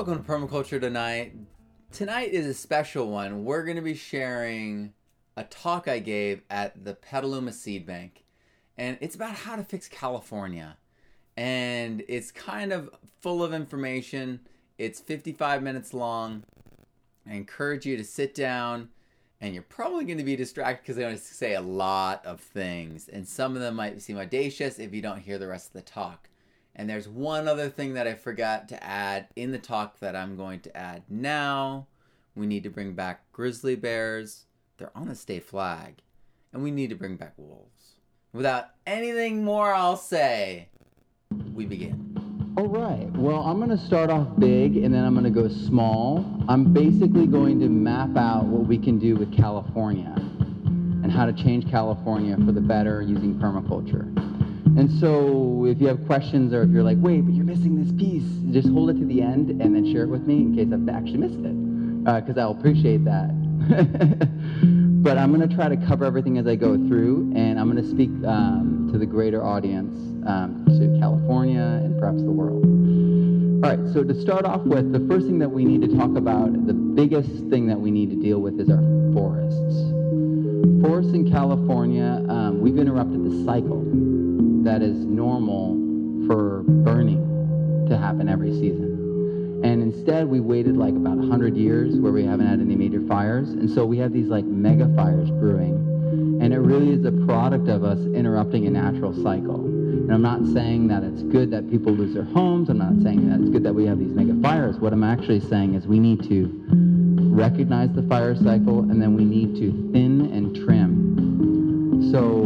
Welcome to Permaculture Tonight. Tonight is a special one. We're going to be sharing a talk I gave at the Petaluma Seed Bank, and it's about how to fix California. And it's kind of full of information. It's 55 minutes long. I encourage you to sit down, and you're probably going to be distracted because I'm going to say a lot of things, and some of them might seem audacious if you don't hear the rest of the talk. And there's one other thing that I forgot to add in the talk that I'm going to add now. We need to bring back grizzly bears. They're on the state flag. And we need to bring back wolves. Without anything more, I'll say, we begin. All right. Well, I'm going to start off big and then I'm going to go small. I'm basically going to map out what we can do with California and how to change California for the better using permaculture. And so if you have questions or if you're like, wait, but you're missing this piece, just hold it to the end and then share it with me in case I've actually missed it, because uh, I'll appreciate that. but I'm going to try to cover everything as I go through, and I'm going to speak um, to the greater audience, um, to California and perhaps the world. All right, so to start off with, the first thing that we need to talk about, the biggest thing that we need to deal with is our forests. Forests in California, um, we've interrupted the cycle that is normal for burning to happen every season. And instead, we waited like about 100 years where we haven't had any major fires. And so we have these like mega fires brewing. And it really is a product of us interrupting a natural cycle. And I'm not saying that it's good that people lose their homes. I'm not saying that it's good that we have these mega fires. What I'm actually saying is we need to recognize the fire cycle and then we need to thin and trim. So,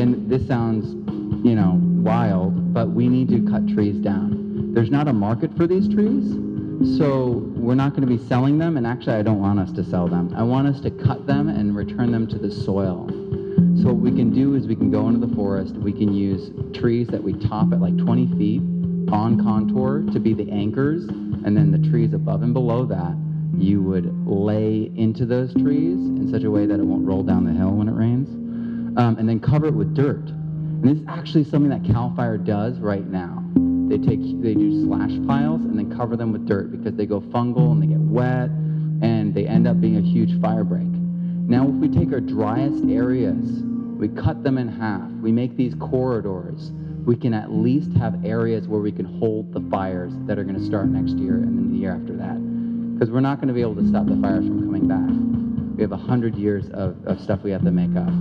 and this sounds you know, wild, but we need to cut trees down. There's not a market for these trees, so we're not going to be selling them, and actually I don't want us to sell them. I want us to cut them and return them to the soil. So what we can do is we can go into the forest, we can use trees that we top at like 20 feet on contour to be the anchors, and then the trees above and below that, you would lay into those trees in such a way that it won't roll down the hill when it rains, um, and then cover it with dirt. And this is actually something that CAL FIRE does right now. They take they do slash piles and then cover them with dirt because they go fungal and they get wet and they end up being a huge fire break. Now if we take our driest areas, we cut them in half, we make these corridors, we can at least have areas where we can hold the fires that are going to start next year and then the year after that. Because we're not going to be able to stop the fires from coming back. We have a hundred years of, of stuff we have to make up.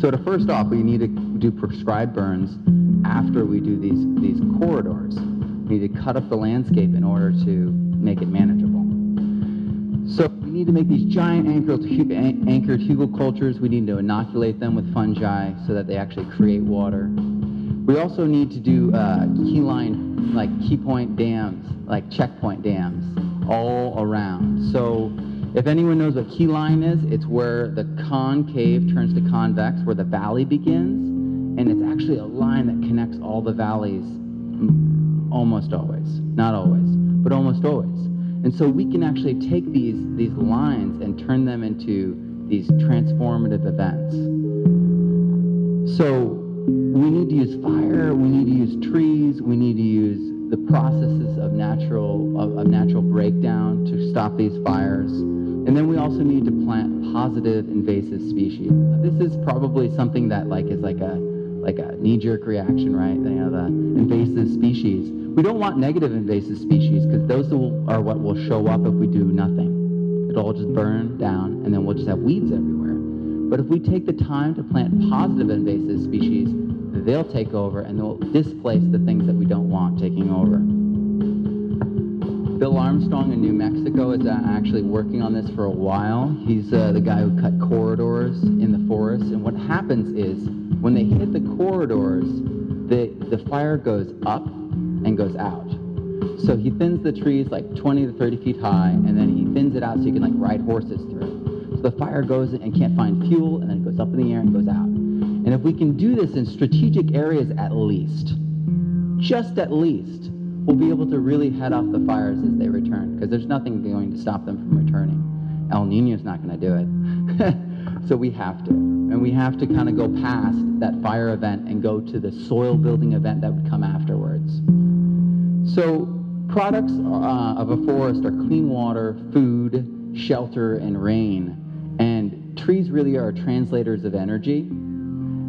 So to first off, we need to do prescribed burns after we do these, these corridors. We need to cut up the landscape in order to make it manageable. So we need to make these giant anchored, anchored hugelkulturs. We need to inoculate them with fungi so that they actually create water. We also need to do uh, key line, like key point dams, like checkpoint dams all around. So if anyone knows what key line is, it's where the concave turns to convex, where the valley begins, and it's actually a line that connects all the valleys almost always. Not always, but almost always. And so we can actually take these, these lines and turn them into these transformative events. So we need to use fire, we need to use trees, we need to use the processes of natural of, of natural breakdown to stop these fires. And then we also need to plant positive invasive species. This is probably something that like is like a like a knee-jerk reaction, right? You know, the invasive species. We don't want negative invasive species because those are what will show up if we do nothing. It'll all just burn down and then we'll just have weeds everywhere. But if we take the time to plant positive invasive species, they'll take over and they'll displace the things that we don't want taking over. Bill Armstrong in New Mexico is uh, actually working on this for a while. He's uh, the guy who cut corridors in the forest. And what happens is when they hit the corridors, the, the fire goes up and goes out. So he thins the trees like 20 to 30 feet high, and then he thins it out so you can like ride horses through. So the fire goes and can't find fuel, and then it goes up in the air and goes out. And if we can do this in strategic areas at least, just at least, we'll be able to really head off the fires as they return because there's nothing going to stop them from returning. El Nino's not going to do it. so we have to. And we have to kind of go past that fire event and go to the soil building event that would come afterwards. So products uh, of a forest are clean water, food, shelter, and rain. And trees really are translators of energy.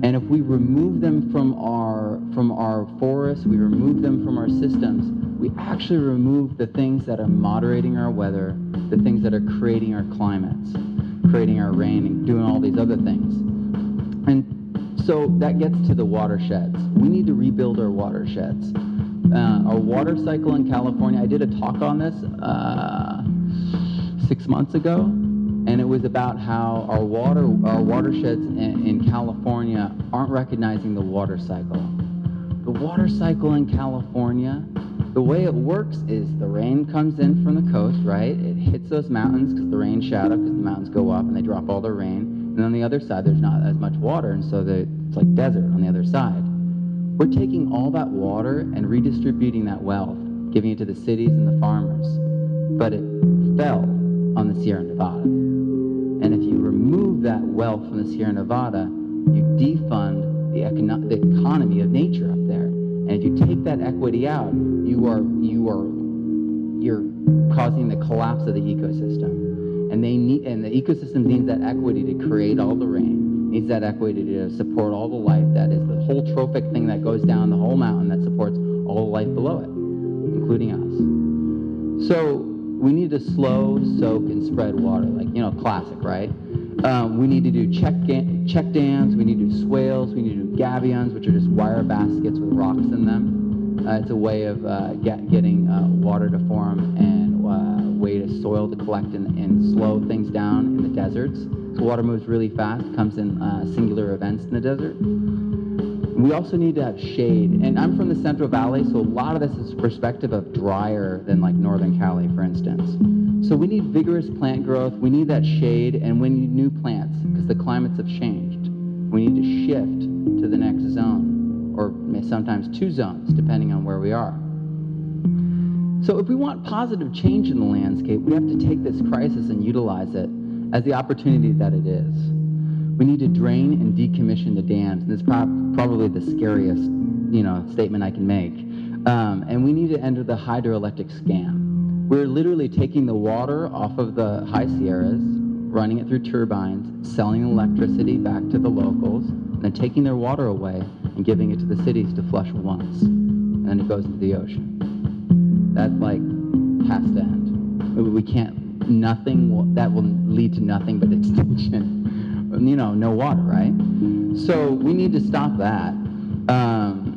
And if we remove them from our from our forests, we remove them from our systems, we actually remove the things that are moderating our weather, the things that are creating our climates, creating our rain, and doing all these other things. And so that gets to the watersheds. We need to rebuild our watersheds. Uh, our water cycle in California, I did a talk on this uh, six months ago, and it was about how our water, our watersheds in, in California aren't recognizing the water cycle. The water cycle in California, the way it works is the rain comes in from the coast, right? It hits those mountains because the rain shadow, because the mountains go up and they drop all their rain. And on the other side, there's not as much water, and so the, it's like desert on the other side. We're taking all that water and redistributing that wealth, giving it to the cities and the farmers. But it fell on the Sierra Nevada. And if you remove that wealth from the Sierra Nevada, you defund the, econo- the economy of nature up there. And if you take that equity out, you are you are you're causing the collapse of the ecosystem. And they need and the ecosystem needs that equity to create all the rain needs that equity to support all the life that is the whole trophic thing that goes down the whole mountain that supports all the life below it, including us. So we need to slow, soak, and spread water, like, you know, classic, right? Um, we need to do check, check dams, we need to do swales, we need to do gabions, which are just wire baskets with rocks in them. Uh, it's a way of uh, get, getting uh, water to form and uh, way to soil to collect and, and slow things down in the deserts. So water moves really fast, comes in uh, singular events in the desert. We also need to have shade. And I'm from the Central Valley, so a lot of this is perspective of drier than like Northern Cali, for instance. So we need vigorous plant growth. We need that shade, and we need new plants because the climates have changed. We need to shift to the next zone, or sometimes two zones, depending on where we are. So if we want positive change in the landscape, we have to take this crisis and utilize it as the opportunity that it is. We need to drain and decommission the dams, and prob- probably the scariest, you know, statement I can make. Um, and we need to enter the hydroelectric scam. We're literally taking the water off of the high Sierras, running it through turbines, selling electricity back to the locals, and then taking their water away and giving it to the cities to flush once. And then it goes into the ocean. That, like, has to end. We can't nothing will, that will lead to nothing but extinction. You know, no water, right? So we need to stop that. Um,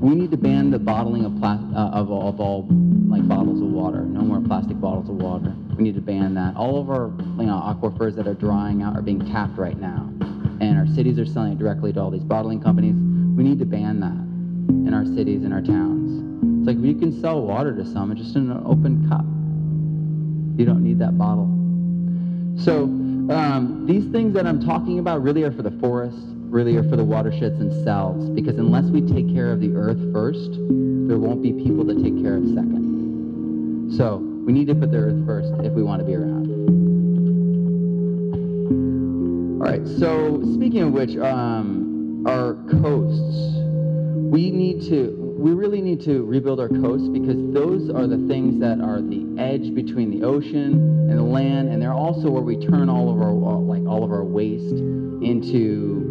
we need to ban the bottling of, pla- uh, of, of all like bottles of water. No more plastic bottles of water. We need to ban that. All of our you know, aquifers that are drying out are being tapped right now, and our cities are selling it directly to all these bottling companies. We need to ban that in our cities and our towns. It's like you can sell water to someone just in an open cup. You don't need that bottle. So um, these things that I'm talking about really are for the forest, really are for the watersheds themselves, because unless we take care of the earth first, there won't be people to take care of second. So we need to put the earth first if we want to be around. All right, so speaking of which, um, our coasts, we need to we really need to rebuild our coasts because those are the things that are the edge between the ocean and the land, and they're also where we turn all of our like all of our waste into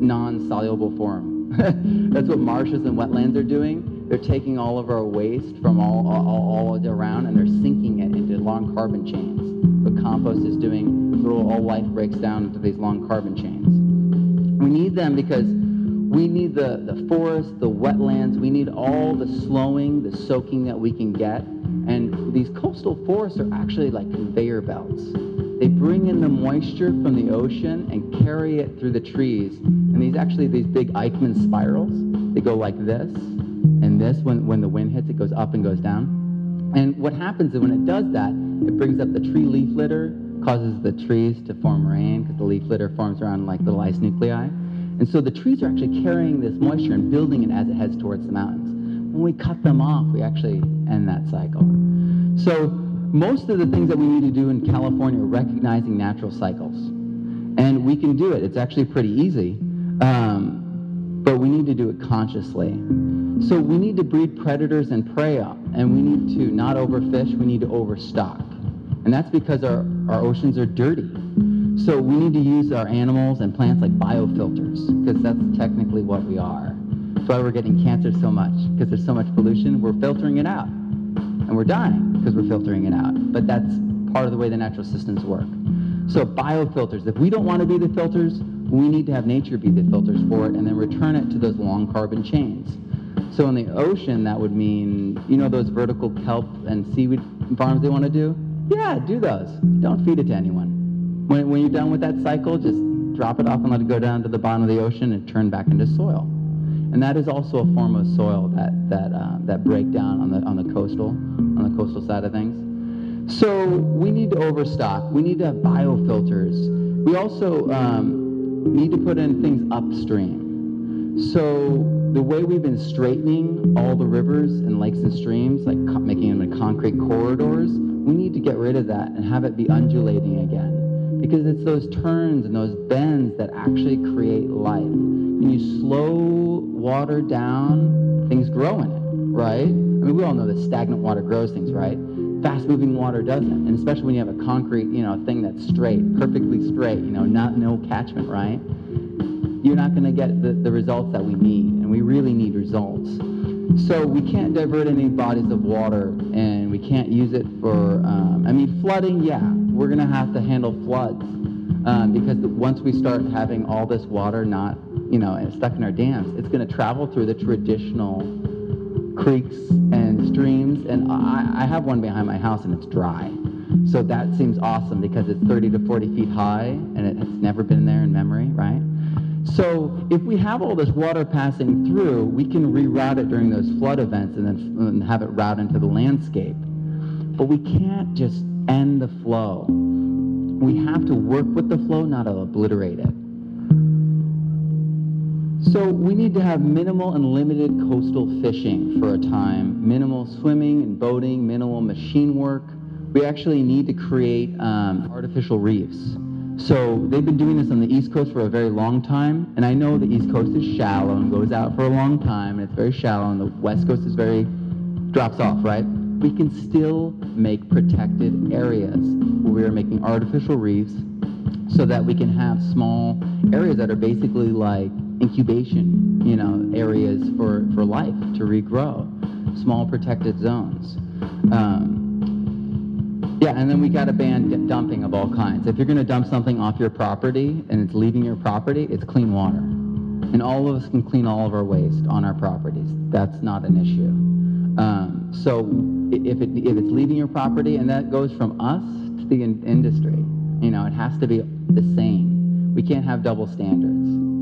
non-soluble form. That's what marshes and wetlands are doing. They're taking all of our waste from all, all, all around and they're sinking it into long carbon chains. What compost is doing, so all life breaks down into these long carbon chains. We need them because we need the, the forest, the wetlands. We need all the slowing, the soaking that we can get. And these coastal forests are actually like conveyor belts. They bring in the moisture from the ocean and carry it through the trees. And these actually, these big Ekman spirals, they go like this. And this, when, when the wind hits, it goes up and goes down. And what happens is when it does that, it brings up the tree leaf litter, causes the trees to form rain because the leaf litter forms around like little ice nuclei. And so the trees are actually carrying this moisture and building it as it heads towards the mountains. When we cut them off, we actually end that cycle. So most of the things that we need to do in California are recognizing natural cycles. And we can do it. It's actually pretty easy. Um, but we need to do it consciously. So we need to breed predators and prey up, and we need to not overfish, we need to overstock. And that's because our, our oceans are dirty. So we need to use our animals and plants like biofilters, because that's technically what we are. That's why we're getting cancer so much, because there's so much pollution, we're filtering it out. And we're dying because we're filtering it out. But that's part of the way the natural systems work. So biofilters, if we don't want to be the filters, we need to have nature be the filters for it and then return it to those long carbon chains. So in the ocean, that would mean, you know, those vertical kelp and seaweed farms they want to do? Yeah, do those. Don't feed it to anyone. When, when you're done with that cycle, just drop it off and let it go down to the bottom of the ocean and turn back into soil. And that is also a form of soil that, that, uh, that break down on the, on the coastal, on the coastal side of things. So we need to overstock. We need to have biofilters. We also um, need to put in things upstream. So the way we've been straightening all the rivers and lakes and streams, like making them in concrete corridors, we need to get rid of that and have it be undulating again. Because it's those turns and those bends that actually create life. When you slow water down, things grow in it, right? I mean, we all know that stagnant water grows things, right? Fast moving water doesn't. And especially when you have a concrete, you know, thing that's straight, perfectly straight, you know, not no catchment, right? you're not going to get the, the results that we need, and we really need results. So we can't divert any bodies of water, and we can't use it for, um, I mean, flooding, yeah, we're to have to handle floods. Um, because once we start having all this water not, you know, stuck in our dams, it's to travel through the traditional creeks and streams. And I, I have one behind my house, and it's dry. So that seems awesome because it's 30 to 40 feet high, and it has never been there in memory, right? So if we have all this water passing through, we can reroute it during those flood events and then and have it route into the landscape. But we can't just end the flow. We have to work with the flow, not obliterate it. So we need to have minimal and limited coastal fishing for a time, minimal swimming and boating, minimal machine work. We actually need to create um, artificial reefs. So they've been doing this on the East Coast for a very long time, and I know the East Coast is shallow and goes out for a long time, and it's very shallow, and the West Coast is very drops off, right? We can still make protected areas where we are making artificial reefs so that we can have small areas that are basically like incubation, you know, areas for, for life to regrow, small protected zones. Um, yeah, and then we got to ban dumping of all kinds. If you're going to dump something off your property and it's leaving your property, it's clean water. And all of us can clean all of our waste on our properties. That's not an issue. Um, so if, it, if it's leaving your property, and that goes from us to the in- industry, you know, it has to be the same. We can't have double standards.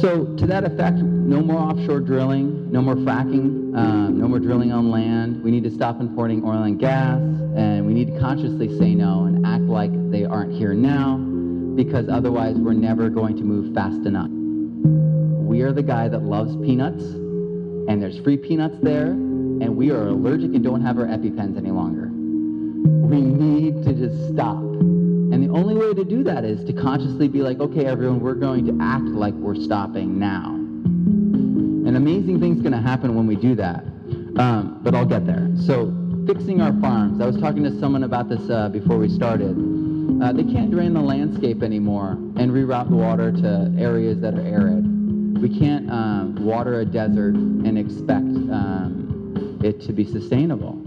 So to that effect, no more offshore drilling, no more fracking, um, no more drilling on land. We need to stop importing oil and gas, and we need to consciously say no and act like they aren't here now, because otherwise we're never going to move fast enough. We are the guy that loves peanuts, and there's free peanuts there, and we are allergic and don't have our EpiPens any longer. We need to just stop. And the only way to do that is to consciously be like, okay, everyone, we're going to act like we're stopping now. And amazing things going to happen when we do that. Um, but I'll get there. So fixing our farms. I was talking to someone about this uh, before we started. Uh, they can't drain the landscape anymore and reroute the water to areas that are arid. We can't um, water a desert and expect um, it to be sustainable.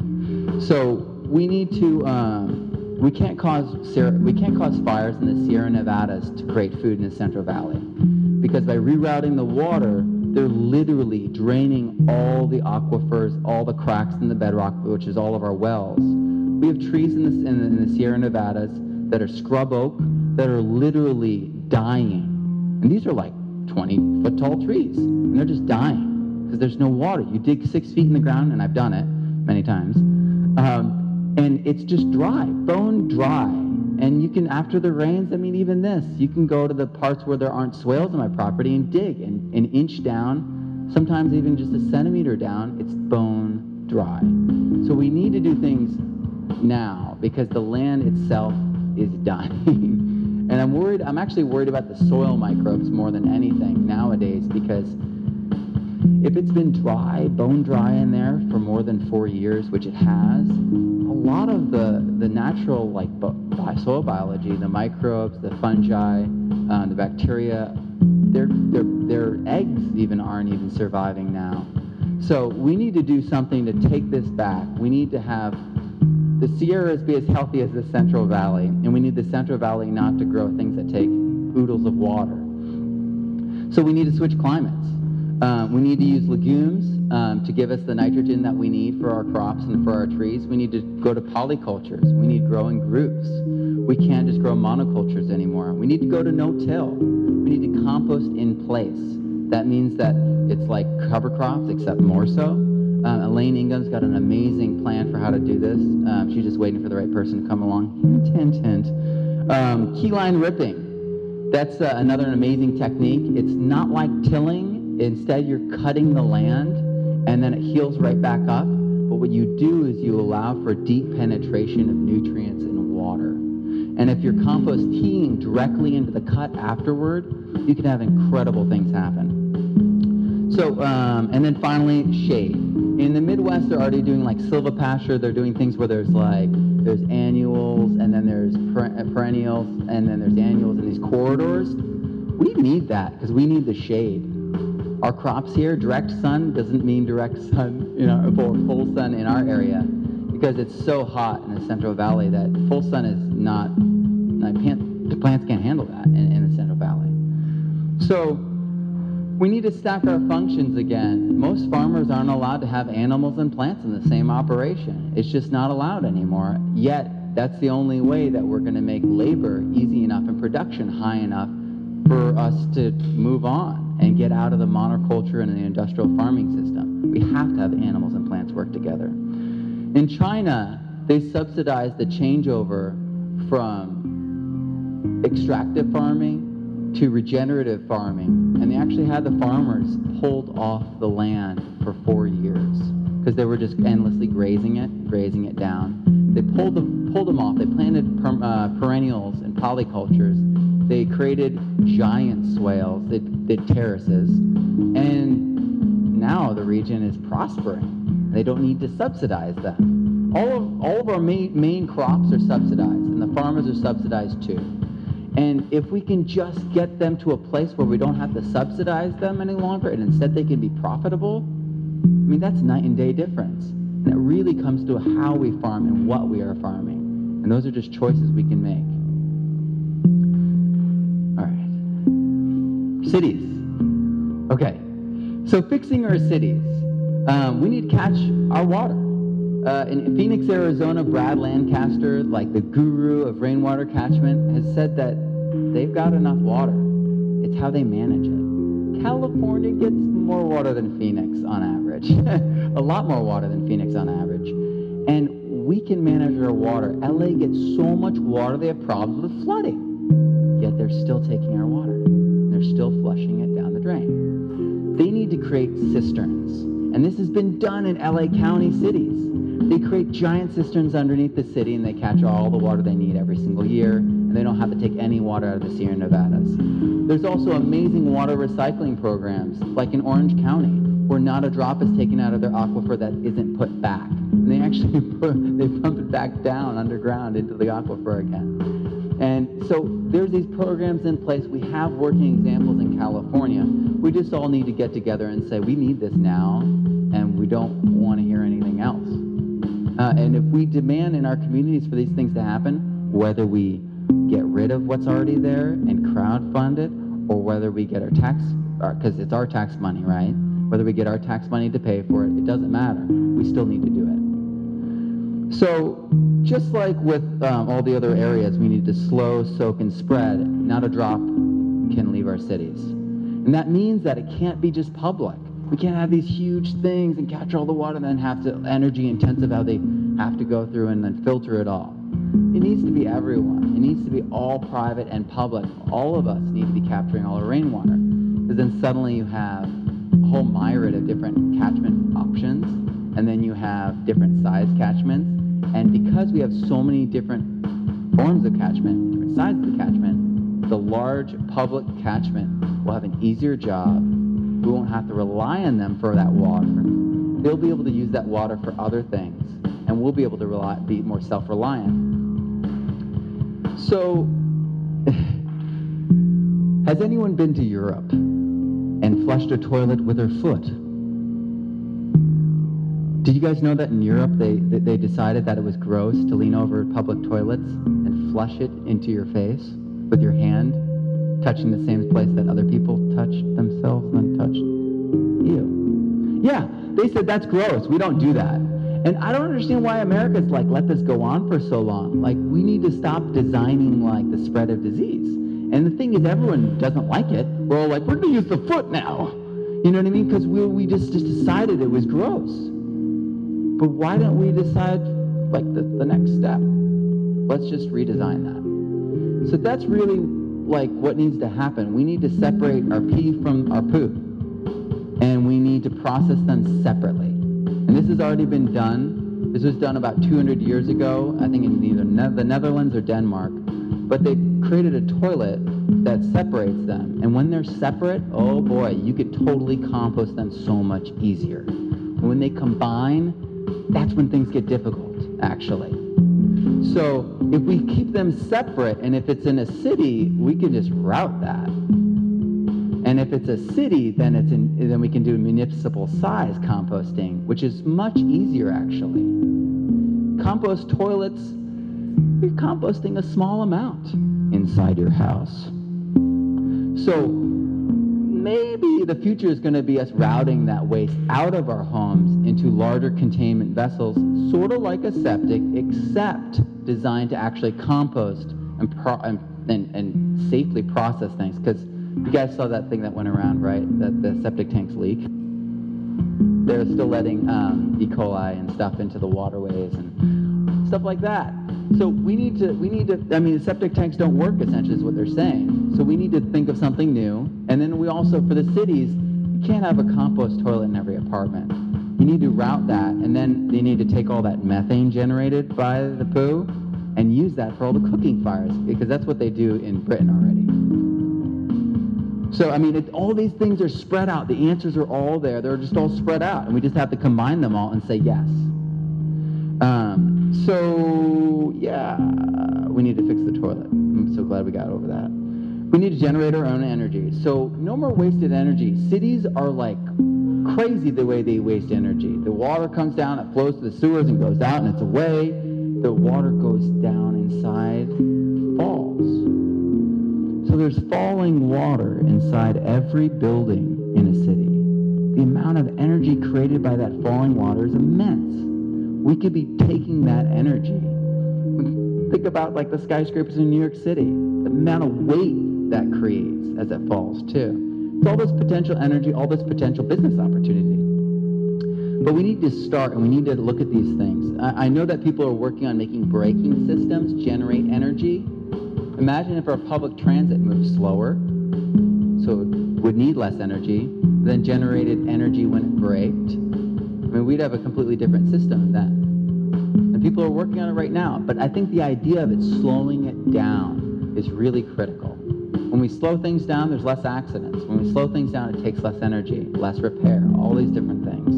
So we need to um, we can't cause we can't cause fires in the Sierra Nevadas to create food in the Central Valley, because by rerouting the water, they're literally draining all the aquifers, all the cracks in the bedrock, which is all of our wells. We have trees in the, in the, in the Sierra Nevadas that are scrub oak that are literally dying, and these are like 20 foot tall trees, and they're just dying because there's no water. You dig six feet in the ground, and I've done it many times. Um, and it's just dry, bone dry. And you can, after the rains, I mean, even this, you can go to the parts where there aren't swales on my property and dig and an inch down, sometimes even just a centimeter down, it's bone dry. So we need to do things now because the land itself is dying. And I'm worried, I'm actually worried about the soil microbes more than anything nowadays because if it's been dry, bone dry in there for more than four years, which it has, a lot of the, the natural like soil biology, the microbes, the fungi, uh, the bacteria, their, their, their eggs even aren't even surviving now. So we need to do something to take this back. We need to have the Sierras be as healthy as the Central Valley, and we need the Central Valley not to grow things that take oodles of water. So we need to switch climates. Um, we need to use legumes um, to give us the nitrogen that we need for our crops and for our trees. We need to go to polycultures. We need growing groups. We can't just grow monocultures anymore. We need to go to no-till. We need to compost in place. That means that it's like cover crops, except more so. Uh, Elaine Ingham's got an amazing plan for how to do this. Um, she's just waiting for the right person to come along. Hint, hint, hint. Um, keyline ripping. That's uh, another amazing technique. It's not like tilling Instead, you're cutting the land and then it heals right back up. But what you do is you allow for deep penetration of nutrients and water. And if you're compost teeing directly into the cut afterward, you can have incredible things happen. So, um, and then finally, shade. In the Midwest, they're already doing like silvopasture. They're doing things where there's like, there's annuals, and then there's perennials, and then there's annuals in these corridors. We need that because we need the shade our crops here, direct sun doesn't mean direct sun, you know, for full sun in our area because it's so hot in the Central Valley that full sun is not, the plants can't handle that in, in the Central Valley. So we need to stack our functions again. Most farmers aren't allowed to have animals and plants in the same operation. It's just not allowed anymore. Yet, that's the only way that we're going to make labor easy enough and production high enough for us to move on and get out of the monoculture and the industrial farming system. We have to have animals and plants work together. In China, they subsidized the changeover from extractive farming to regenerative farming, and they actually had the farmers pulled off the land for four years because they were just endlessly grazing it, grazing it down. They pulled them, pulled them off. They planted per, uh, perennials and polycultures they created giant swales, they did terraces, and now the region is prospering. They don't need to subsidize them. All of, all of our main, main crops are subsidized, and the farmers are subsidized too. And if we can just get them to a place where we don't have to subsidize them any longer, and instead they can be profitable, I mean, that's night and day difference. And it really comes to how we farm and what we are farming. And those are just choices we can make. Cities. Okay. So fixing our cities. Um, we need to catch our water. Uh, in Phoenix, Arizona, Brad Lancaster, like the guru of rainwater catchment, has said that they've got enough water. It's how they manage it. California gets more water than Phoenix on average, a lot more water than Phoenix on average. And we can manage our water. LA gets so much water, they have problems with flooding. Yet they're still taking our water they're still flushing it down the drain. They need to create cisterns. And this has been done in LA County cities. They create giant cisterns underneath the city and they catch all the water they need every single year and they don't have to take any water out of the Sierra Nevadas. There's also amazing water recycling programs like in Orange County where not a drop is taken out of their aquifer that isn't put back. And they actually put, they pump it back down underground into the aquifer again. And so there's these programs in place. We have working examples in California. We just all need to get together and say, we need this now, and we don't want to hear anything else. Uh, and if we demand in our communities for these things to happen, whether we get rid of what's already there and crowd fund it, or whether we get our tax, because it's our tax money, right? Whether we get our tax money to pay for it, it doesn't matter. We still need to do it. So just like with um, all the other areas, we need to slow, soak, and spread. Not a drop can leave our cities. And that means that it can't be just public. We can't have these huge things and catch all the water and then have to energy intensive how they have to go through and then filter it all. It needs to be everyone. It needs to be all private and public. All of us need to be capturing all our rainwater. Because then suddenly you have a whole myriad of different catchment options, and then you have different size catchments, and because we have so many different forms of catchment, different sizes of catchment, the large public catchment will have an easier job. We won't have to rely on them for that water. They'll be able to use that water for other things, and we'll be able to rely, be more self-reliant. So, has anyone been to Europe and flushed a toilet with their foot? Did you guys know that in Europe they, mm. they decided that it was gross to lean over public toilets and flush it into your face with your hand, touching the same place that other people touch themselves and then touch you? Yeah, they said that's gross. We don't do that. And I don't understand why America's like let this go on for so long. Like we need to stop designing like the spread of disease. And the thing is, everyone doesn't like it. We're all like, we're going to use the foot now. You know what I mean? Because we, we just, just decided it was gross. But why don't we decide like the, the next step? Let's just redesign that. So that's really like what needs to happen. We need to separate our pee from our poo. And we need to process them separately. And this has already been done. This was done about 200 years ago, I think in either ne- the Netherlands or Denmark. But they created a toilet that separates them. And when they're separate, oh boy, you could totally compost them so much easier. When they combine, that's when things get difficult, actually. So if we keep them separate, and if it's in a city, we can just route that. And if it's a city, then it's in, then we can do municipal size composting, which is much easier actually. Compost toilets, you're composting a small amount inside your house. So maybe the future is going to be us routing that waste out of our homes into larger containment vessels, sort of like a septic, except designed to actually compost and, pro- and, and, safely process things. Because you guys saw that thing that went around, right? That the septic tanks leak. They're still letting um, E. coli and stuff into the waterways and stuff like that. So we need to, we need to, I mean, septic tanks don't work essentially is what they're saying. So we need to think of something new. And then we also, for the cities, you can't have a compost toilet in every apartment. You need to route that, and then they need to take all that methane generated by the poo and use that for all the cooking fires, because that's what they do in Britain already. So, I mean, it, all these things are spread out. The answers are all there. They're just all spread out, and we just have to combine them all and say yes. Um, so, yeah, we need to fix the toilet. I'm so glad we got over that. We need to generate our own energy. So, no more wasted energy. Cities are like crazy the way they waste energy. The water comes down, it flows to the sewers and goes out, and it's away. The water goes down inside, falls. So there's falling water inside every building in a city. The amount of energy created by that falling water is immense. We could be taking that energy. Think about like the skyscrapers in New York City, the amount of weight that creates as it falls too. It's all this potential energy, all this potential business opportunity. But we need to start and we need to look at these things. I, I know that people are working on making braking systems generate energy. Imagine if our public transit moved slower, so it would need less energy, then generated energy when it braked. I mean, we'd have a completely different system then. And people are working on it right now. But I think the idea of it slowing it down is really critical. When we slow things down, there's less accidents. When we slow things down, it takes less energy, less repair, all these different things.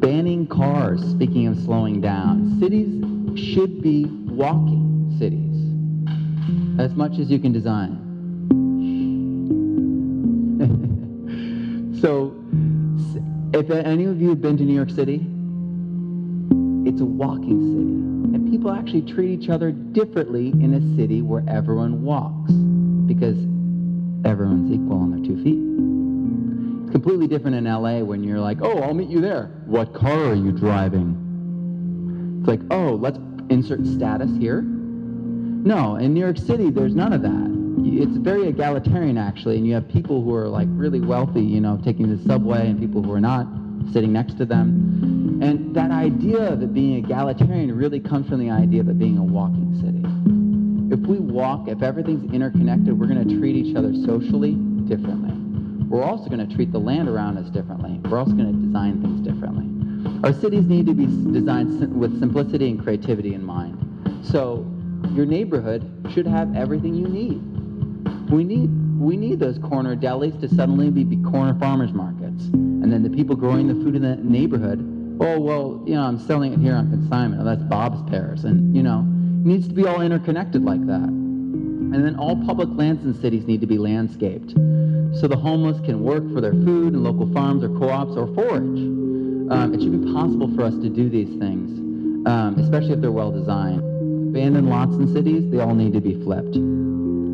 Banning cars, speaking of slowing down, cities should be walking cities as much as you can design. so, if any of you have been to New York City, it's a walking city. And people actually treat each other differently in a city where everyone walks because everyone's equal on their two feet. It's completely different in LA when you're like, oh, I'll meet you there. What car are you driving? It's like, oh, let's insert status here. No, in New York City, there's none of that. It's very egalitarian, actually, and you have people who are like really wealthy, you know, taking the subway, and people who are not sitting next to them. And that idea of it being egalitarian really comes from the idea of it being a walking city. If we walk, if everything's interconnected, we're going to treat each other socially differently. We're also going to treat the land around us differently. We're also going to design things differently. Our cities need to be designed with simplicity and creativity in mind. So your neighborhood should have everything you need. We need we need those corner delis to suddenly be, be corner farmers markets. And then the people growing the food in the neighborhood, oh well, you know, I'm selling it here on consignment. Oh, that's Bob's pears. And you know, it needs to be all interconnected like that. And then all public lands in cities need to be landscaped. So the homeless can work for their food in local farms or co-ops or forage. Um, it should be possible for us to do these things, um, especially if they're well designed. Abandoned lots in cities, they all need to be flipped.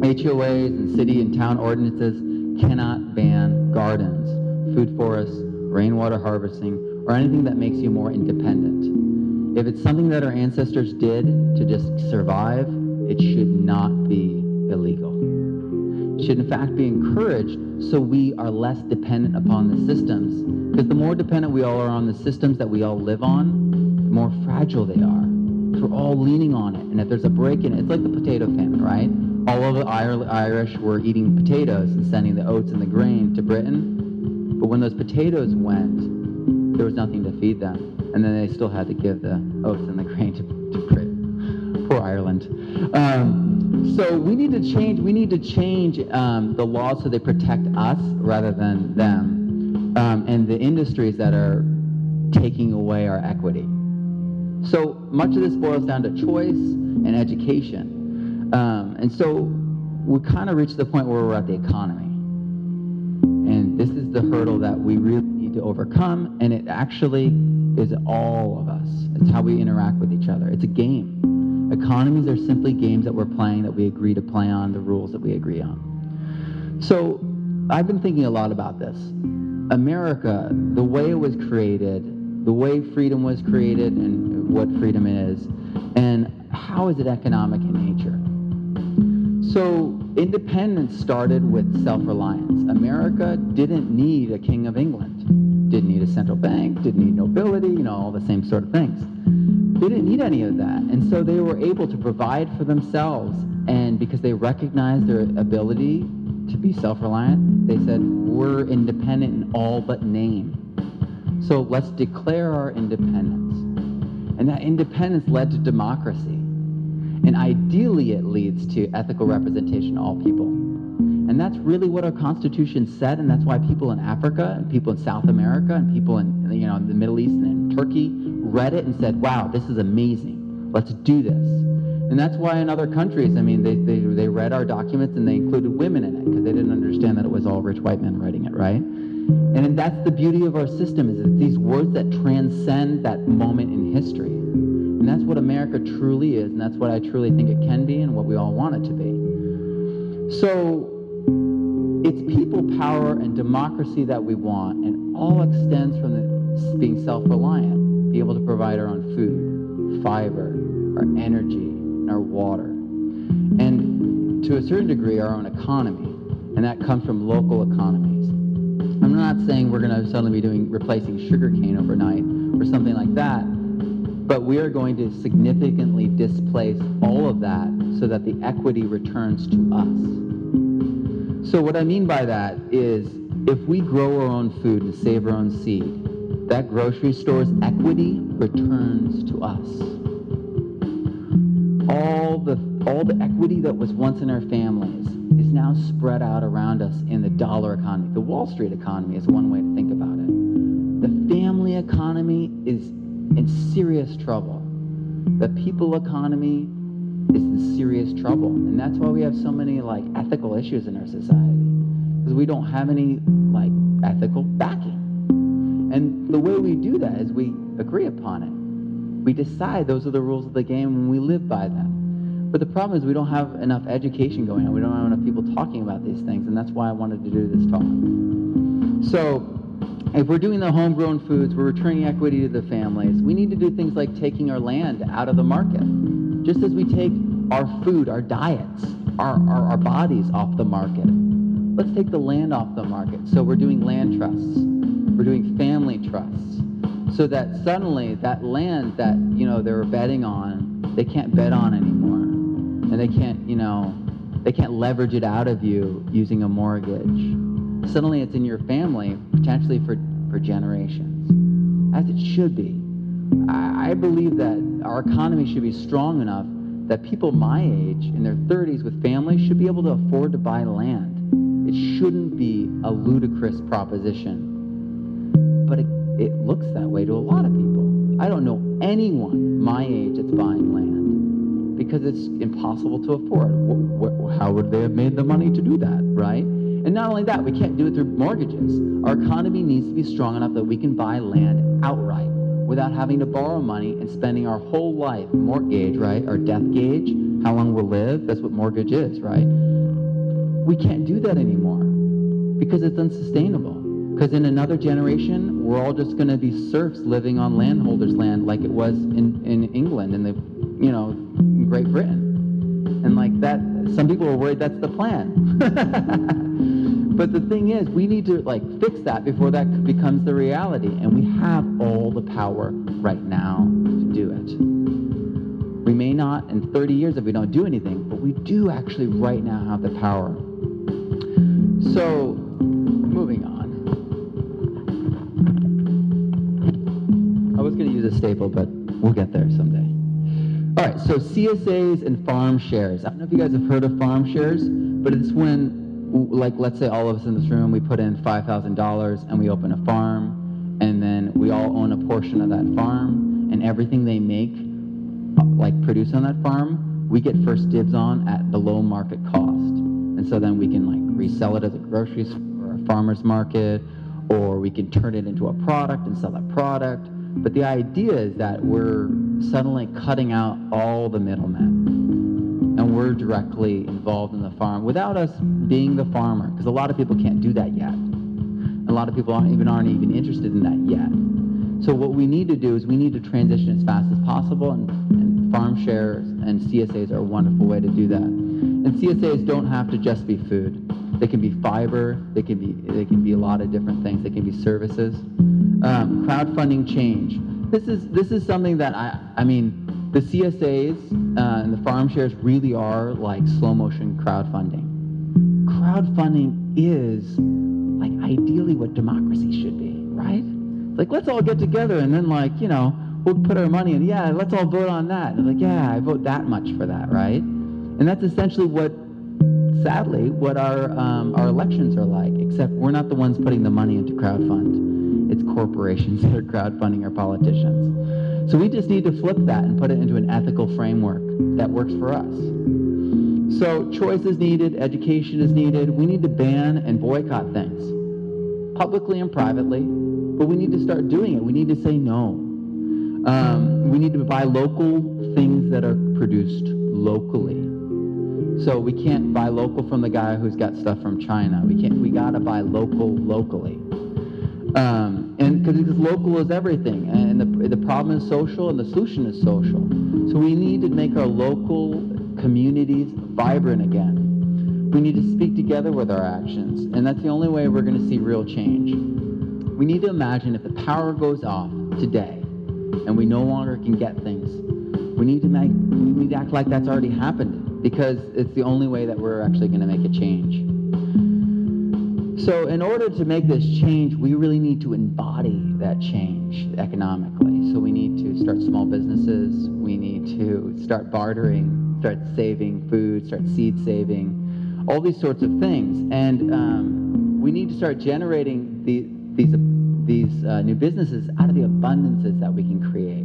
HOAs and city and town ordinances cannot ban gardens, food forests, rainwater harvesting, or anything that makes you more independent. If it's something that our ancestors did to just survive, it should not be illegal. It should in fact be encouraged so we are less dependent upon the systems. Because the more dependent we all are on the systems that we all live on, the more fragile they are. We're all leaning on it. And if there's a break in it, it's like the potato famine, right? All of the Irish were eating potatoes and sending the oats and the grain to Britain. But when those potatoes went, there was nothing to feed them. And then they still had to give the oats and the grain to, to Britain. Poor Ireland. Um, so we need to change. We need to change um, the laws so they protect us rather than them, um, and the industries that are taking away our equity. So much of this boils down to choice and education, um, and so we kind of reached the point where we're at the economy, and this is the hurdle that we really need to overcome. And it actually is all of us. It's how we interact with each other. It's a game. Economies are simply games that we're playing that we agree to play on, the rules that we agree on. So I've been thinking a lot about this. America, the way it was created, the way freedom was created, and what freedom is, and how is it economic in nature? So independence started with self-reliance. America didn't need a king of England, didn't need a central bank, didn't need nobility, you know, all the same sort of things. They didn't need any of that. And so they were able to provide for themselves. And because they recognized their ability to be self-reliant, they said, we're independent in all but name. So let's declare our independence. And that independence led to democracy. And ideally, it leads to ethical representation of all people. And that's really what our Constitution said, and that's why people in Africa, and people in South America, and people in you know in the Middle East and in Turkey read it and said, "Wow, this is amazing. Let's do this." And that's why in other countries, I mean, they, they, they read our documents and they included women in it because they didn't understand that it was all rich white men writing it, right? And that's the beauty of our system is it's these words that transcend that moment in history. And that's what America truly is, and that's what I truly think it can be and what we all want it to be. So it's people power and democracy that we want, and all extends from the, being self-reliant, be able to provide our own food, fiber, our energy, and our water. And to a certain degree, our own economy, and that comes from local economies. I'm not saying we're going to suddenly be doing replacing sugarcane overnight or something like that, but we are going to significantly displace all of that so that the equity returns to us. So what I mean by that is if we grow our own food and save our own seed, that grocery store's equity returns to us. All the, all the equity that was once in our families is now spread out around us in the dollar economy. The Wall Street economy is one way to think about it. The family economy is in serious trouble. The people economy is in serious trouble. And that's why we have so many like ethical issues in our society. Because we don't have any like ethical backing. And the way we do that is we agree upon it. We decide those are the rules of the game and we live by them. But the problem is we don't have enough education going on. We don't have enough people talking about these things, and that's why I wanted to do this talk. So if we're doing the homegrown foods, we're returning equity to the families, we need to do things like taking our land out of the market. Just as we take our food, our diets, our, our, our bodies off the market. Let's take the land off the market. So we're doing land trusts. We're doing family trusts. So that suddenly that land that, you know, they were betting on, they can't bet on anymore. And they can't, you know, they can't leverage it out of you using a mortgage suddenly it's in your family, potentially for, for generations, as it should be. I, I believe that our economy should be strong enough that people my age in their 30s with families should be able to afford to buy land. It shouldn't be a ludicrous proposition. But it, it looks that way to a lot of people. I don't know anyone my age that's buying land because it's impossible to afford. How would they have made the money to do that, right? And not only that, we can't do it through mortgages. Our economy needs to be strong enough that we can buy land outright without having to borrow money and spending our whole life mortgage, right? Our death gauge, how long we'll live, that's what mortgage is, right? We can't do that anymore because it's unsustainable. Because in another generation, we're all just going to be serfs living on landholders' land like it was in, in England and the, you know, Great Britain. And like that, some people are worried that's the plan. but the thing is, we need to like fix that before that becomes the reality. And we have all the power right now to do it. We may not in 30 years if we don't do anything, but we do actually right now have the power. So, moving on. I was going to use a staple, but we'll get there someday. All right, so CSAs and farm shares. I don't know if you guys have heard of farm shares, but it's when, like, let's say all of us in this room, we put in $5,000 and we open a farm, and then we all own a portion of that farm, and everything they make, like, produce on that farm, we get first dibs on at below market cost. And so then we can, like, resell it as a grocery store or a farmer's market, or we can turn it into a product and sell that product. But the idea is that we're suddenly cutting out all the middlemen. And we're directly involved in the farm without us being the farmer, because a lot of people can't do that yet. A lot of people aren't even aren't even interested in that yet. So what we need to do is we need to transition as fast as possible, and, and farm shares and CSAs are a wonderful way to do that. And CSAs don't have to just be food. They can be fiber. They can be they can be a lot of different things. They can be services. Um, crowdfunding change this is this is something that I I mean the CSAs uh, and the farm shares really are like slow motion crowdfunding. Crowdfunding is like ideally what democracy should be, right? like let's all get together and then like you know we'll put our money in. Yeah, let's all vote on that. And like yeah, I vote that much for that, right? And that's essentially what sadly what our um, our elections are like. Except we're not the ones putting the money into crowdfund it's corporations that are crowdfunding our politicians. So we just need to flip that and put it into an ethical framework that works for us. So choice is needed, education is needed. We need to ban and boycott things, publicly and privately, but we need to start doing it. We need to say no. Um, we need to buy local things that are produced locally. So we can't buy local from the guy who's got stuff from China. We can't. We gotta buy local locally. Um, because it's local is everything, and the, the problem is social, and the solution is social. So we need to make our local communities vibrant again. We need to speak together with our actions, and that's the only way we're going to see real change. We need to imagine if the power goes off today, and we no longer can get things, we need to make we need to act like that's already happened because it's the only way that we're actually going to make a change. So, in order to make this change, we really need to embody that change economically. So, we need to start small businesses. We need to start bartering, start saving food, start seed saving, all these sorts of things. And um, we need to start generating the, these, these uh, new businesses out of the abundances that we can create.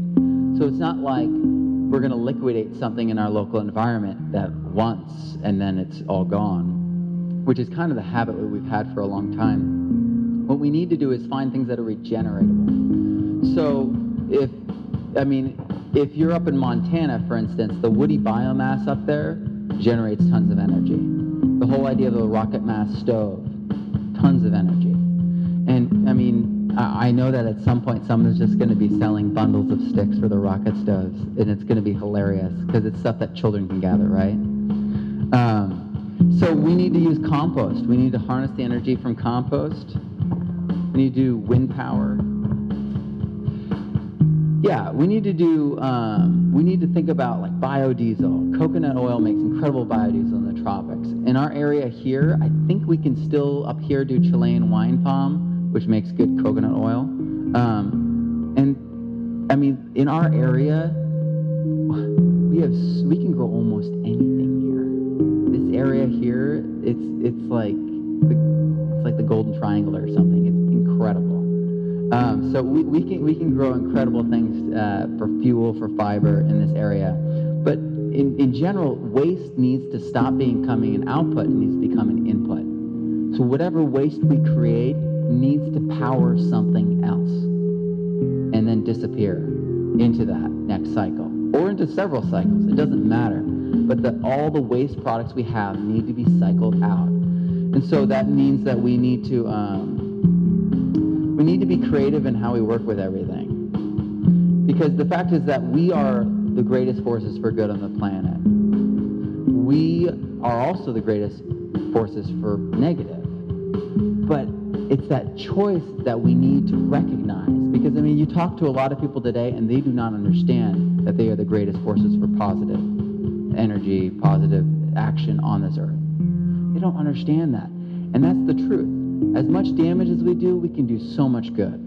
So, it's not like we're going to liquidate something in our local environment that once and then it's all gone which is kind of the habit that we've had for a long time. What we need to do is find things that are regeneratable. So if, I mean, if you're up in Montana, for instance, the woody biomass up there generates tons of energy. The whole idea of a rocket mass stove, tons of energy. And I mean, I know that at some point someone's just going to be selling bundles of sticks for the rocket stoves, and it's going to be hilarious because it's stuff that children can gather, right? Um, so we need to use compost. We need to harness the energy from compost. We need to do wind power. Yeah, we need to do. Um, we need to think about like biodiesel. Coconut oil makes incredible biodiesel in the tropics. In our area here, I think we can still up here do Chilean wine palm, which makes good coconut oil. Um, and I mean, in our area, we have we can grow almost anything. This area here, it's it's like the, it's like the Golden Triangle or something. It's incredible. Um, so we, we can we can grow incredible things uh, for fuel for fiber in this area, but in, in general, waste needs to stop being coming an output and needs to become an input. So whatever waste we create needs to power something else and then disappear into that next cycle or into several cycles. It doesn't matter. But that all the waste products we have need to be cycled out. And so that means that we need to um, we need to be creative in how we work with everything. Because the fact is that we are the greatest forces for good on the planet. We are also the greatest forces for negative. But it's that choice that we need to recognize. Because, I mean, you talk to a lot of people today and they do not understand that they are the greatest forces for positive energy, positive action on this earth. They don't understand that. And that's the truth. As much damage as we do, we can do so much good.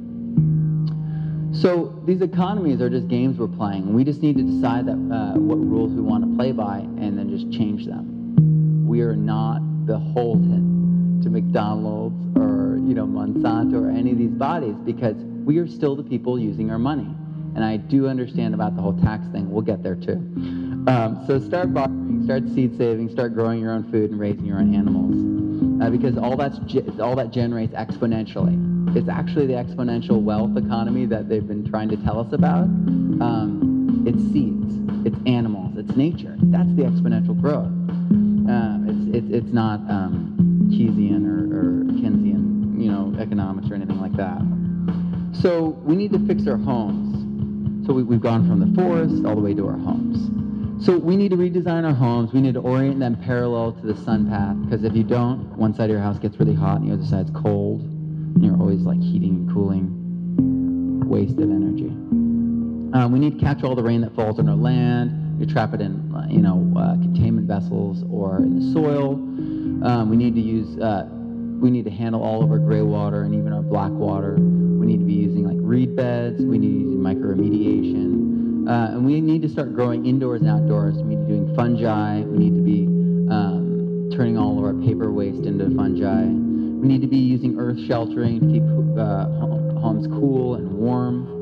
So these economies are just games we're playing. We just need to decide that uh, what rules we want to play by and then just change them. We are not beholden to McDonald's or you know Monsanto or any of these bodies because we are still the people using our money. And I do understand about the whole tax thing. We'll get there too. Um, so start bartering, start seed saving, start growing your own food and raising your own animals, uh, because all that's ge- all that generates exponentially. It's actually the exponential wealth economy that they've been trying to tell us about. Um, it's seeds, it's animals, it's nature. That's the exponential growth. Uh, it's, it's it's not um, Keynesian or, or Keynesian, you know, economics or anything like that. So we need to fix our homes. So we, we've gone from the forest all the way to our homes. So we need to redesign our homes. We need to orient them parallel to the sun path because if you don't, one side of your house gets really hot and the other side's cold. And you're always like heating and cooling. Waste of energy. Um, we need to catch all the rain that falls on our land. We trap it in, uh, you know, uh, containment vessels or in the soil. Um, we need to use, uh, we need to handle all of our gray water and even our black water. We need to be using like reed beds. We need to use mycoremediation. Uh, and we need to start growing indoors and outdoors. We need to be doing fungi. We need to be um, turning all of our paper waste into fungi. We need to be using earth sheltering to keep uh, homes cool and warm.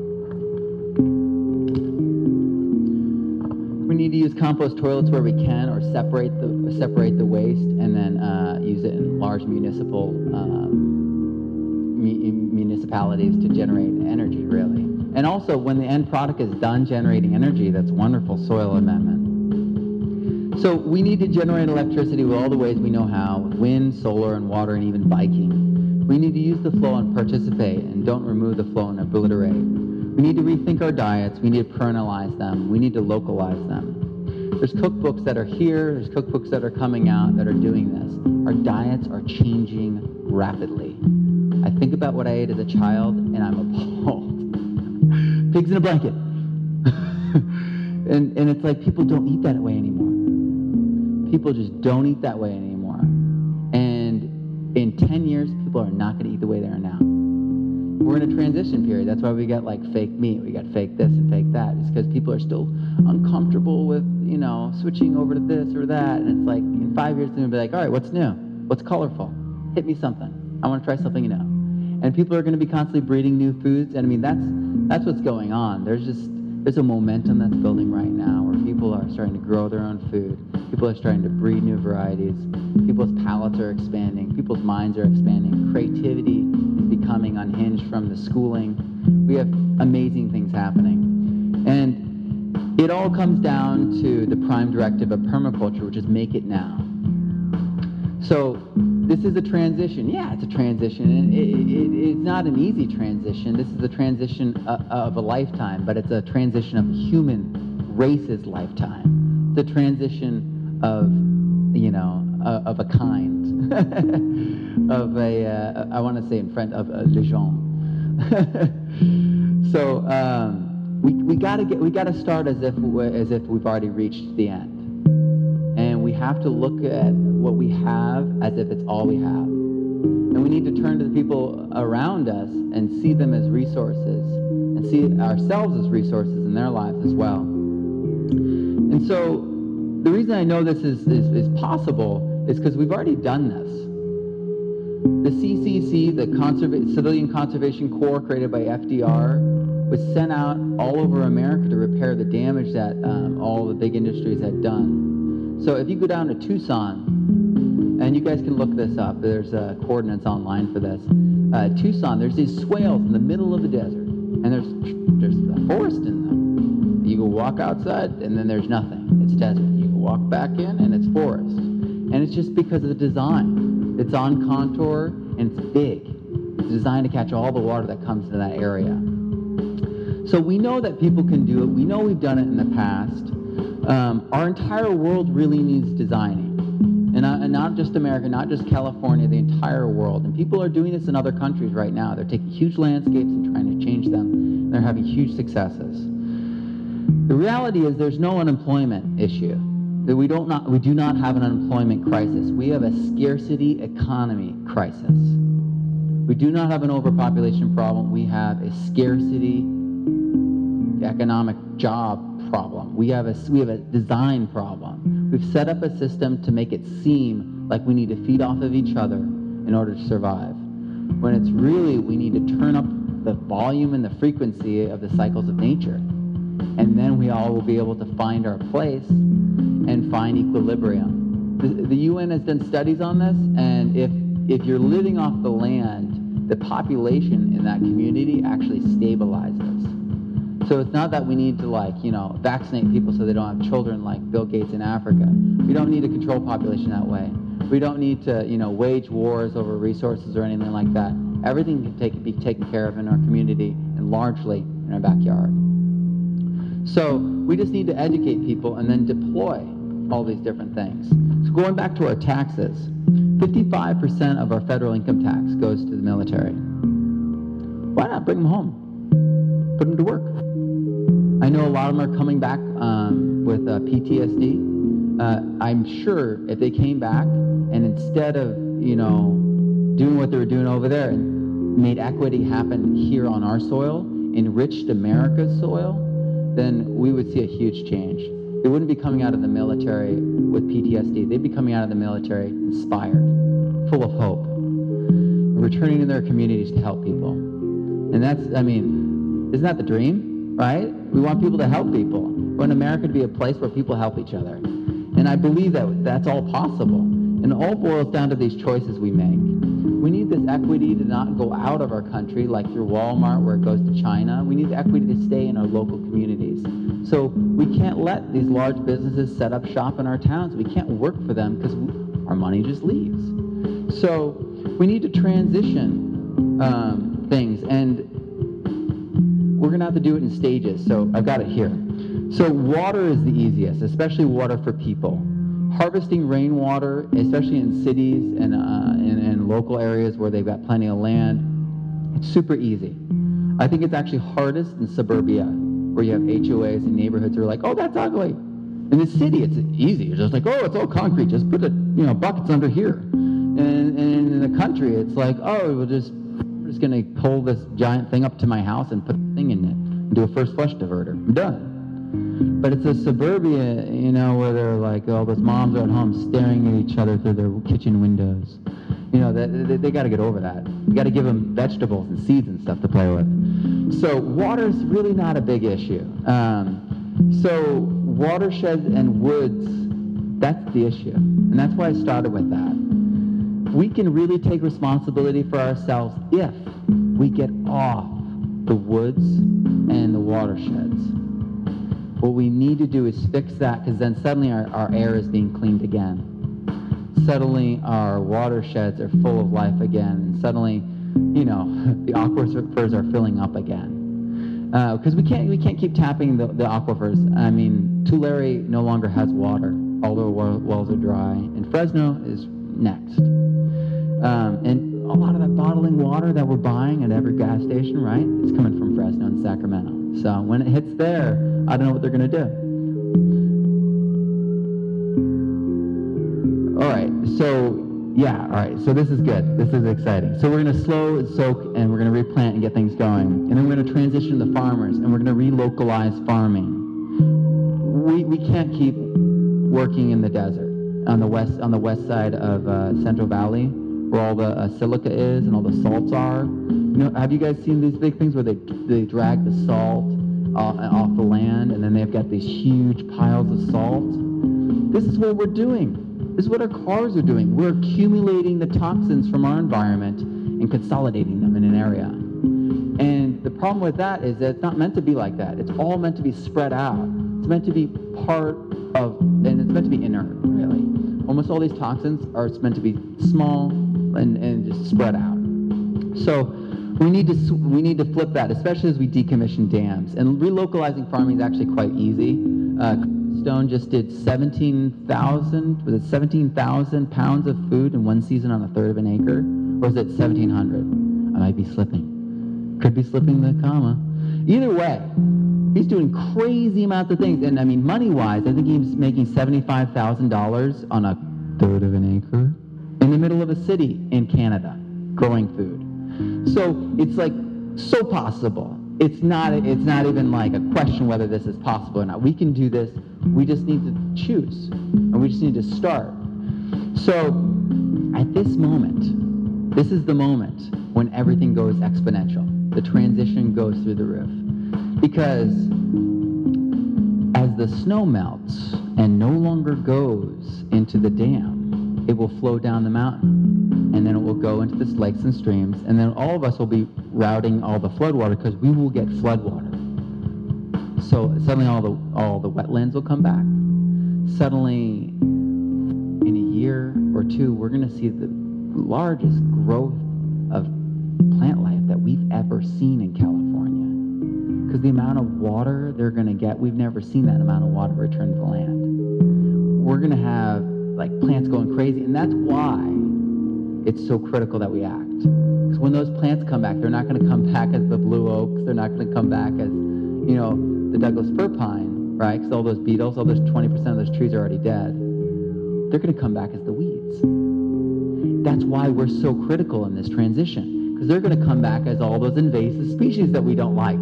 We need to use compost toilets where we can, or separate the separate the waste and then uh, use it in large municipal um, mu- municipalities to generate energy, really. And also, when the end product is done generating energy, that's wonderful soil amendment. So we need to generate electricity with all the ways we know how, wind, solar, and water, and even biking. We need to use the flow and participate, and don't remove the flow and obliterate. We need to rethink our diets. We need to perennialize them. We need to localize them. There's cookbooks that are here. There's cookbooks that are coming out that are doing this. Our diets are changing rapidly. I think about what I ate as a child, and I'm appalled. Pigs in a blanket. and, and it's like people don't eat that way anymore. People just don't eat that way anymore. And in 10 years, people are not going to eat the way they are now. We're in a transition period. That's why we got like fake meat. We got fake this and fake that. It's because people are still uncomfortable with, you know, switching over to this or that. And it's like in five years, they're to be like, all right, what's new? What's colorful? Hit me something. I want to try something new. And people are to be constantly breeding new foods. And I mean, that's that's what's going on. There's just there's a momentum that's building right now people are starting to grow their own food. People are starting to breed new varieties. People's palates are expanding. People's minds are expanding. Creativity is becoming unhinged from the schooling. We have amazing things happening. And it all comes down to the prime directive of permaculture, which is make it now. So this is a transition. Yeah, it's a transition. And it, it, it's not an easy transition. This is a transition of, of a lifetime, but it's a transition of human race's lifetime. A transition of, you know, uh, of a kind, of a, uh, I want to say in French, of a legend. so um, we, we gotta get, we gotta start as if, as if we've already reached the end. And we have to look at what we have as if it's all we have. And we need to turn to the people around us and see them as resources and see ourselves as resources in their lives as well. And so the reason I know this is, is, is possible is because we've already done this. The CCC, the Conserva- Civilian Conservation Corps created by FDR, was sent out all over America to repair the damage that um, all the big industries had done. So if you go down to Tucson, and you guys can look this up, there's uh, coordinates online for this. Uh, Tucson, there's these swales in the middle of the desert, and there's there's a forest in go walk outside, and then there's nothing. It's desert. You walk back in, and it's forest. And it's just because of the design. It's on contour, and it's big. It's designed to catch all the water that comes into that area. So we know that people can do it. We know we've done it in the past. Um, our entire world really needs designing. And, and not just America, not just California, the entire world. And people are doing this in other countries right now. They're taking huge landscapes and trying to change them. And they're having huge successes. The reality is there's no unemployment issue. That we don't not we do not have an unemployment crisis. We have a scarcity economy crisis. We do not have an overpopulation problem. We have a scarcity economic job problem. We have a we have a design problem. We've set up a system to make it seem like we need to feed off of each other in order to survive. When it's really we need to turn up the volume and the frequency of the cycles of nature. And then we all will be able to find our place and find equilibrium. The, the UN has done studies on this, and if if you're living off the land, the population in that community actually stabilizes. So it's not that we need to like, you know, vaccinate people so they don't have children like Bill Gates in Africa. We don't need to control population that way. We don't need to, you know, wage wars over resources or anything like that. Everything can take, be taken care of in our community and largely in our backyard. So we just need to educate people and then deploy all these different things. So going back to our taxes, 55% of our federal income tax goes to the military. Why not bring them home? Put them to work. I know a lot of them are coming back um, with uh, PTSD. Uh, I'm sure if they came back and instead of, you know, doing what they were doing over there and made equity happen here on our soil, enriched America's soil, then we would see a huge change. They wouldn't be coming out of the military with PTSD. They'd be coming out of the military inspired, full of hope, returning to their communities to help people. And that's, I mean, isn't that the dream, right? We want people to help people. We want America to be a place where people help each other. And I believe that that's all possible. And it all boils down to these choices we make. We need this equity to not go out of our country like through Walmart where it goes to China. We need the equity to stay in our local communities. So we can't let these large businesses set up shop in our towns. We can't work for them because our money just leaves. So we need to transition um, things and we're going to have to do it in stages. So I've got it here. So water is the easiest, especially water for people harvesting rainwater, especially in cities and, uh, in, in local areas where they've got plenty of land, it's super easy. I think it's actually hardest in suburbia, where you have HOAs and neighborhoods are like, oh, that's ugly. In the city, it's easy. It's just like, oh, it's all concrete. Just put the you know buckets under here. And, and in the country, it's like, oh, we'll just we're just gonna pull this giant thing up to my house and put a thing in it and do a first flush diverter. I'm done. But it's a suburbia, you know, where they're like, all those moms are at home staring at each other through their kitchen windows. You know, they, they, they got to get over that. You got to give them vegetables and seeds and stuff to play with. So water's really not a big issue. Um, so watersheds and woods, that's the issue. And that's why I started with that. We can really take responsibility for ourselves if we get off the woods and the watersheds. What we need to do is fix that because then suddenly our, our air is being cleaned again. Suddenly our watersheds are full of life again. And suddenly, you know, the aquifers are filling up again. Because uh, we can't we can't keep tapping the, the aquifers. I mean, Tulare no longer has water. All the wells are dry. And Fresno is next. Um, and a lot of that bottling water that we're buying at every gas station, right, is coming from Fresno and Sacramento. So when it hits there, I don't know what they're going to do. All right, so yeah, all right, so this is good. This is exciting. So we're going to slow soak and we're going to replant and get things going. And then we're going to transition to farmers and we're going to relocalize farming. we, we can't keep working in the desert on the west on the west side of uh, Central Valley, where all the uh, silica is and all the salts are. You know, have you guys seen these big things where they they drag the salt off, off the land, and then they've got these huge piles of salt? This is what we're doing. This is what our cars are doing. We're accumulating the toxins from our environment and consolidating them in an area. And the problem with that is that it's not meant to be like that. It's all meant to be spread out. It's meant to be part of, and it's meant to be inert, really. Almost all these toxins are meant to be small and, and just spread out. So we need to we need to flip that, especially as we decommission dams. And relocalizing farming is actually quite easy. Uh, Stone just did 17,000, was it 17,000 pounds of food in one season on a third of an acre? Or is it 1,700? I might be slipping. Could be slipping the comma. Either way, he's doing crazy amounts of things. And I mean, money-wise, I think he's making $75,000 on a third of an acre in the middle of a city in Canada growing food. So it's like so possible it's not it's not even like a question whether this is possible or not. We can do this. We just need to choose, and we just need to start. So, at this moment, this is the moment when everything goes exponential. The transition goes through the roof, because as the snow melts and no longer goes into the dam, it will flow down the mountain and then it will go into the lakes and streams, and then all of us will be routing all the floodwater because we will get floodwater. So suddenly all the all the wetlands will come back. Suddenly, in a year or two, we're going to see the largest growth of plant life that we've ever seen in California. Because the amount of water they're going to get, we've never seen that amount of water return to the land. We're going to have like plants going crazy, and that's why it's so critical that we act. Because when those plants come back, they're not going to come back as the blue oaks. They're not going to come back as, you know, the Douglas fir pine, right? Because all those beetles, all those 20% of those trees are already dead. They're going to come back as the weeds. That's why we're so critical in this transition. Because they're going to come back as all those invasive species that we don't like.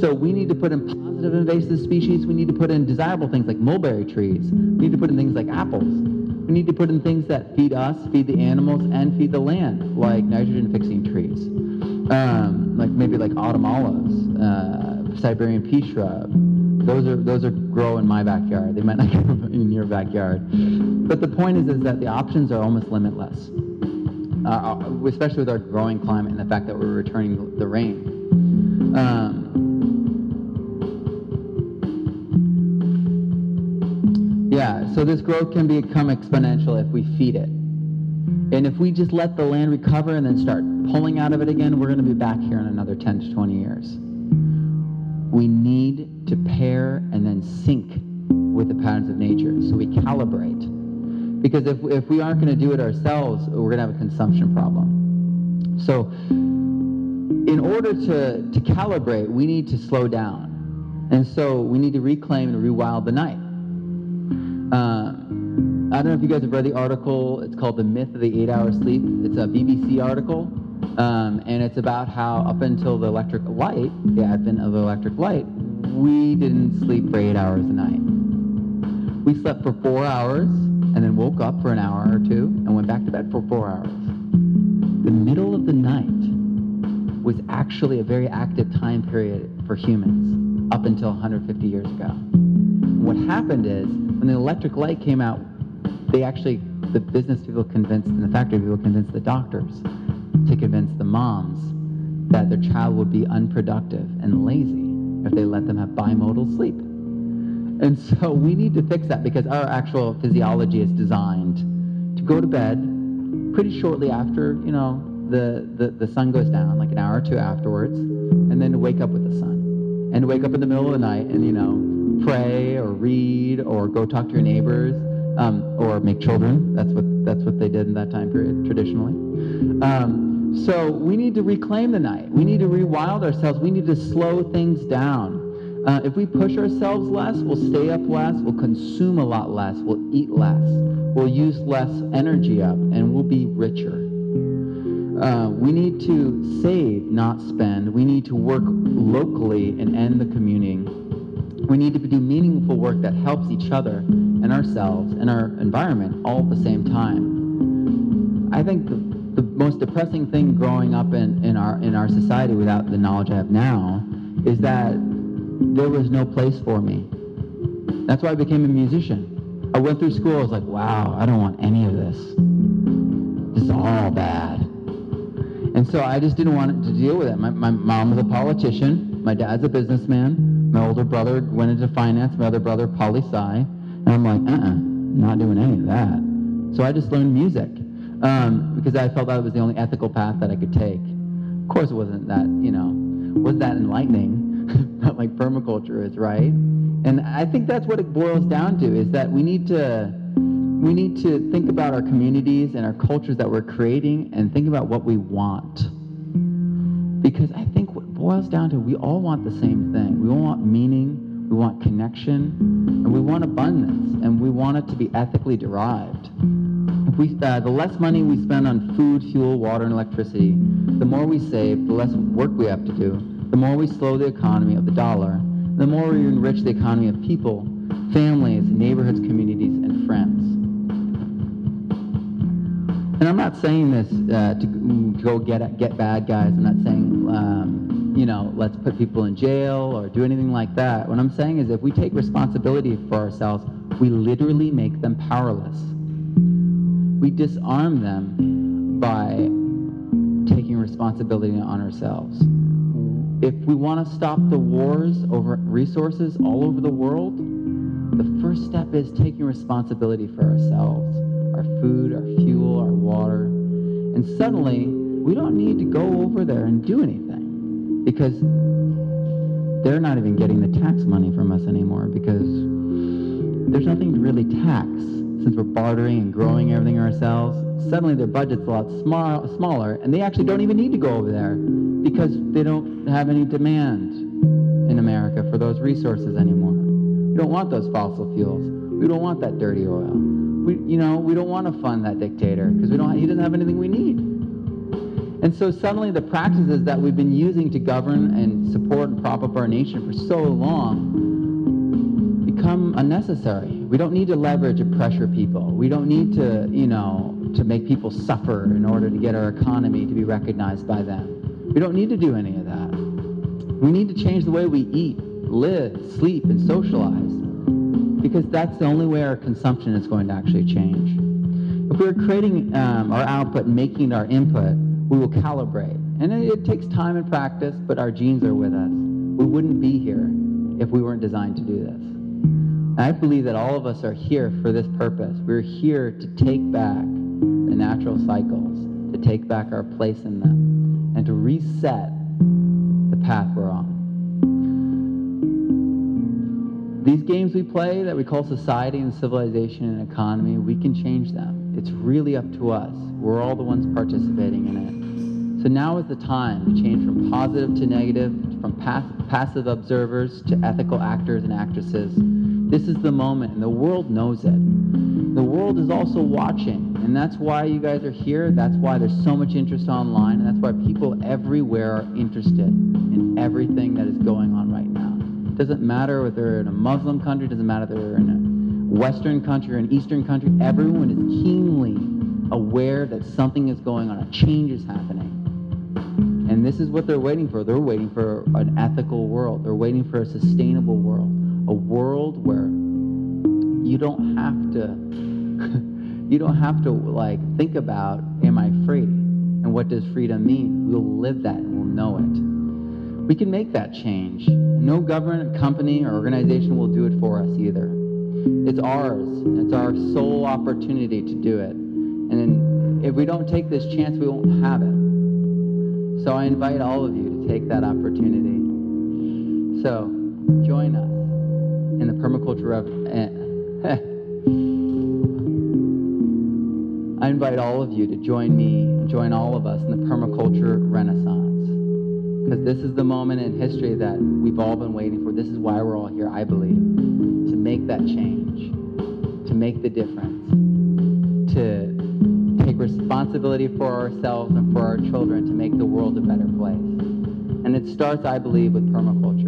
So we need to put in positive invasive species. We need to put in desirable things like mulberry trees. We need to put in things like apples. We need to put in things that feed us, feed the animals, and feed the land, like nitrogen-fixing trees, um, like maybe like autumn olives, uh, Siberian pea shrub. Those are those are grow in my backyard. They might not grow in your backyard, but the point is is that the options are almost limitless, uh, uh especially with our growing climate and the fact that we're returning the rain. Um, so this growth can become exponential if we feed it. And if we just let the land recover and then start pulling out of it again, we're going to be back here in another 10 to 20 years. We need to pair and then sync with the patterns of nature so we calibrate. Because if, if we aren't going to do it ourselves, we're going to have a consumption problem. So in order to, to calibrate, we need to slow down. And so we need to reclaim and rewild the night. Uh, I don't know if you guys have read the article. It's called The Myth of the Eight Hour Sleep. It's a BBC article. Um, and it's about how up until the electric light, the advent of the electric light, we didn't sleep for eight hours a night. We slept for four hours and then woke up for an hour or two and went back to bed for four hours. The middle of the night was actually a very active time period for humans up until 150 years ago. What happened is when the electric light came out, they actually, the business people convinced and the factory people convinced the doctors to convince the moms that their child would be unproductive and lazy if they let them have bimodal sleep. And so we need to fix that because our actual physiology is designed to go to bed pretty shortly after, you know, the, the, the sun goes down, like an hour or two afterwards, and then to wake up with the sun. And wake up in the middle of the night and, you know, pray or read or go talk to your neighbors um, or make children. That's what that's what they did in that time period traditionally. Um, so we need to reclaim the night. We need to rewild ourselves. We need to slow things down. Uh, if we push ourselves less, we'll stay up less, we'll consume a lot less, we'll eat less, we'll use less energy up, and we'll be richer. Uh, we need to save, not spend. We need to work locally and end the commuting We need to do meaningful work that helps each other and ourselves and our environment all at the same time. I think the, the most depressing thing growing up in, in, our, in our society without the knowledge I have now is that there was no place for me. That's why I became a musician. I went through school, I was like, wow, I don't want any of this. This is all bad. And so I just didn't want to deal with it. My, my mom was a politician. My dad's a businessman. My older brother went into finance. My other brother, poli sci. And I'm like, uh-uh, not doing any of that. So I just learned music um, because I felt that was the only ethical path that I could take. Of course, it wasn't that, you know, was that enlightening, not like permaculture is, right? And I think that's what it boils down to is that we need to we need to think about our communities and our cultures that we're creating and think about what we want. Because I think boils down to we all want the same thing. We all want meaning, we want connection, and we want abundance, and we want it to be ethically derived. We, uh, the less money we spend on food, fuel, water, and electricity, the more we save, the less work we have to do, the more we slow the economy of the dollar, the more we enrich the economy of people, families, neighborhoods, communities, and friends. And I'm not saying this uh, to, to, go get get bad guys. I'm not saying um, you know let's put people in jail or do anything like that. What I'm saying is if we take responsibility for ourselves, we literally make them powerless. We disarm them by taking responsibility on ourselves. If we want to stop the wars over resources all over the world, the first step is taking responsibility for ourselves our food, our fuel, our water. And suddenly, we don't need to go over there and do anything because they're not even getting the tax money from us anymore because there's nothing to really tax since we're bartering and growing everything ourselves. Suddenly their budget's a lot small, smaller and they actually don't even need to go over there because they don't have any demand in America for those resources anymore. We don't want those fossil fuels. We don't want that dirty oil we, you know, we don't want to fund that dictator because we don't. He doesn't have anything we need. And so suddenly the practices that we've been using to govern and support and prop up our nation for so long become unnecessary. We don't need to leverage and pressure people. We don't need to, you know, to make people suffer in order to get our economy to be recognized by them. We don't need to do any of that. We need to change the way we eat, live, sleep, and socialize because that's the only way our consumption is going to actually change. If we're creating um, our output and making our input, we will calibrate. And it, it takes time and practice, but our genes are with us. We wouldn't be here if we weren't designed to do this. And I believe that all of us are here for this purpose. We're here to take back the natural cycles, to take back our place in them, and to reset the path we're on. These games we play that we call society and civilization and economy, we can change them. It's really up to us. We're all the ones participating in it. So now is the time to change from positive to negative, from passive observers to ethical actors and actresses. This is the moment, and the world knows it. The world is also watching, and that's why you guys are here. That's why there's so much interest online, and that's why people everywhere are interested in everything that is going on right now. It doesn't matter whether they're in a Muslim country, doesn't matter if they're in a Western country or an Eastern country. Everyone is keenly aware that something is going on, a change is happening. And this is what they're waiting for. They're waiting for an ethical world. They're waiting for a sustainable world. A world where you don't have to you don't have to like think about am I free? And what does freedom mean? We'll live that and we'll know it we can make that change. No government, company, or organization will do it for us either. It's ours. It's our sole opportunity to do it. And if we don't take this chance, we won't have it. So I invite all of you to take that opportunity. So join us in the permaculture revolution. Eh. I invite all of you to join me, join all of us in the permaculture renaissance. Because this is the moment in history that we've all been waiting for. This is why we're all here, I believe, to make that change, to make the difference, to take responsibility for ourselves and for our children to make the world a better place. And it starts, I believe, with permaculture.